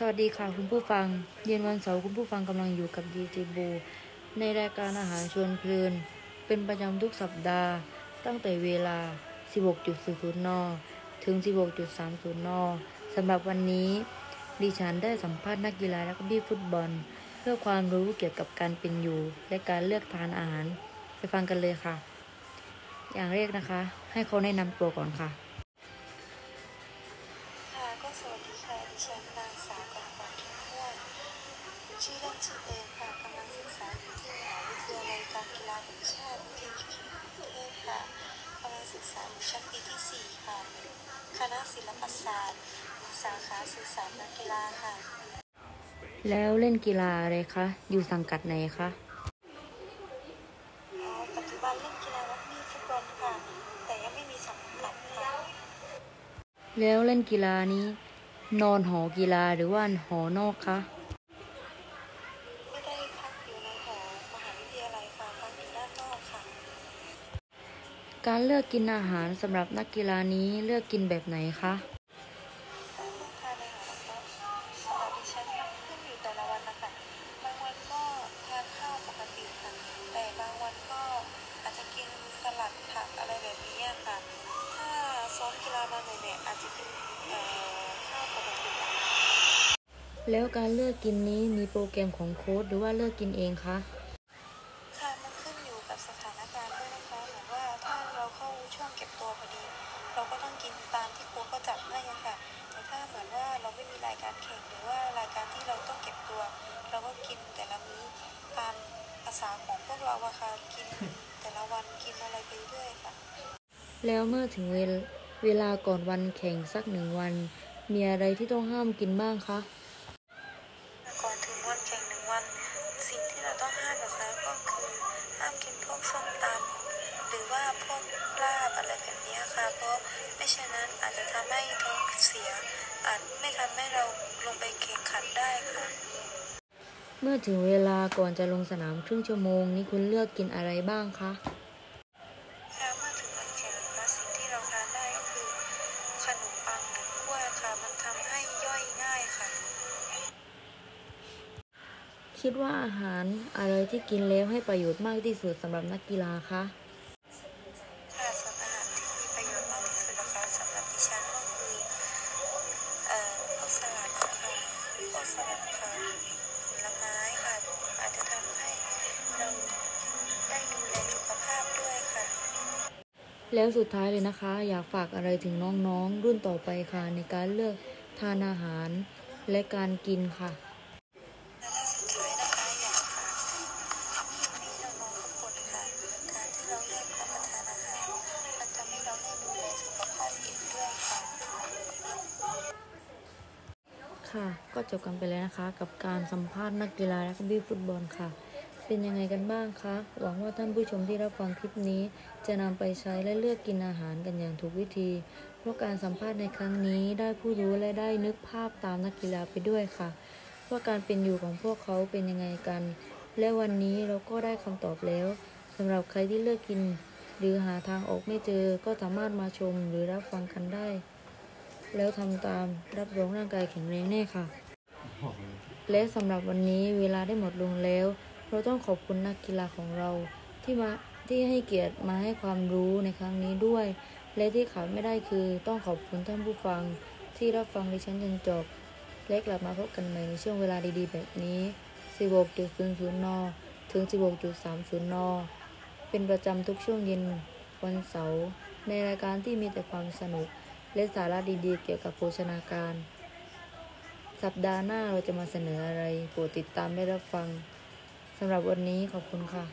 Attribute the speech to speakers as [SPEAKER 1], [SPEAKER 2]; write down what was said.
[SPEAKER 1] สวัสดีค่ะคุณผู้ฟัง เย็นวันเสาร์คุณผู้ฟังกำลังอยู่กับดีเจโบในรายการอาหารชวนเพลิน เป็นประจำทุกสัปดาห์ ตั้งแต่เวลา 16.00น ถึง 16.30 น สำหรับวันนี้ ดิฉันได้สัมภาษณ์นักกีฬารักบี้ฟุตบอล เพื่อความรู้เกี่ยวกับการเป็นอยู่ และการเลือกทานอาหาร ไปฟังกันเลยค่ะ อย่างแรกนะคะ ให้เขาแนะนำตัวก่อนค่ะ
[SPEAKER 2] ศิลปศาสตร์ สาขาสื่อสารนักกีฬาค่ะ
[SPEAKER 1] แล้วเล่นกีฬาอะไรคะ อยู่สังกัดไหนคะ
[SPEAKER 2] อ๋อ ปัจจุบันเล่นกีฬารักบี้ฟุตบอลค่ะ แต่ยังไม่มีสังกัดค่ะ
[SPEAKER 1] แล้วเล่นกีฬานี้ นอนหอกีฬาหรือว่าหอนอกคะ
[SPEAKER 2] ไม่ได้พักอยู่ในหอมหาวิทยาลัยค่ะพักอยู่ด้านนอกค่ะ
[SPEAKER 1] การเลือกกินอาหารสำหรับนักกีฬานี้เลือกกินแบบไหนคะ
[SPEAKER 2] การเลือกทานอาหารนะคะสำหรับดิฉันขึ้นอยู่แต่ละวันนะคะบางวันก็ทานข้าวปกติค่ะ แต่บางวันก็อาจจะกินสลัดผักอะไรแบบนี้อะค่ะ ถ้าซ้อมกีฬามาเหนื่อยๆอาจจะกินเอ่อข้าวปกติอะค่ะ
[SPEAKER 1] แล้วการเลือกกินนี้มีโปรแกรมของโค้ชหรือว่าเลือกกินเองคะ
[SPEAKER 2] ค่ะ ไม่มีรายการแข่งหรือว่ารายการที่เราต้องเก็บตัว เราก็กินแต่ละมื้อตามภาษาของพวกเราอะค่ะกินแต่ละวันกินอะไรไปเรื่อยค่ะ
[SPEAKER 1] แล้วเมื่อถึงเวลเวลาก่อนวันแข่งสักหนึ่งวัน มีอะไรที่ต้องห้ามกินบ้างคะ
[SPEAKER 2] รือว่าพวกลาบอะไรแบบนี้ค่ะ เพราะไม่เช่นนั้นอาจจะทำให้ท้องเสีย อาจไม่ทำให้เราลงไปแข่งขันได้ค่ะ
[SPEAKER 1] เมื่อถึงเวลาก่อนจะลงสนามครึ่งชั่วโมงนี้คุณเลือกกินอะไรบ้างคะ
[SPEAKER 2] ค่ะเมื่อถึงวันแข่งนะคะสิ่งที่เราทานได้ก็คือ ขนมปังหรือกล้วยค่ะ มันทำให้ย่อยง่ายค่ะ
[SPEAKER 1] คิดว่าอาหารอะไรที่กินแล้วให้ประโยชน์มากที่สุดสำหรับนักกีฬาคะ
[SPEAKER 2] ค่ะ สลัดผักผลไม้ค่ะอาจจะทำให้เราได้ดูแลสุขภาพด้วยค่ะ
[SPEAKER 1] แล้วสุดท้ายเลยนะคะ อยากฝากอะไรถึงน้องๆ รุ่นต่อไปค่ะ ในการเลือกทานอาหารและการกิน
[SPEAKER 2] ค่ะ
[SPEAKER 1] ค่ะ ก็จบกันไปแล้วนะคะ กับการสัมภาษณ์นักกีฬารักบี้ฟุตบอลค่ะ เป็นยังไงกันบ้างคะ หวังว่าท่านผู้ชมที่รับฟังคลิปนี้ จะนำไปใช้และเลือกกินอาหารกันอย่างถูกวิธี เพราะการสัมภาษณ์ในครั้งนี้ได้ผู้รู้และได้นึกภาพตามนักกีฬาไปด้วยค่ะว่าการเป็นอยู่ของพวกเขาเป็นยังไงกัน และวันนี้เราก็ได้คำตอบแล้วสำหรับใครที่เลือกกิน หรือหาทางออกไม่เจอก็สามารถมาชมหรือรับฟังกันได้ แล้วทำตามรับรองร่างกายแข็งแรงแน่ค่ะ และสำหรับวันนี้เวลาได้หมดลงแล้ว เราต้องขอบคุณนักกีฬาของเราที่มาที่ให้เกียรติมาให้ความรู้ในครั้งนี้ด้วย และที่ขาดไม่ได้คือต้องขอบคุณท่านผู้ฟังที่รับฟังดิฉันจนจบ และกลับมาพบกันใหม่ในช่วงเวลาดีๆ แบบนี้ 16.00 น ถึง 16.30 น เป็นประจำทุกช่วงเย็นวันเสาร์ในรายการที่มีแต่ความสนุก และสาระดีๆ เกี่ยวกับโภชนาการ สัปดาห์หน้าเราจะมาเสนออะไรโปรดติดตามได้รับฟังสำหรับวันนี้ขอบคุณค่ะ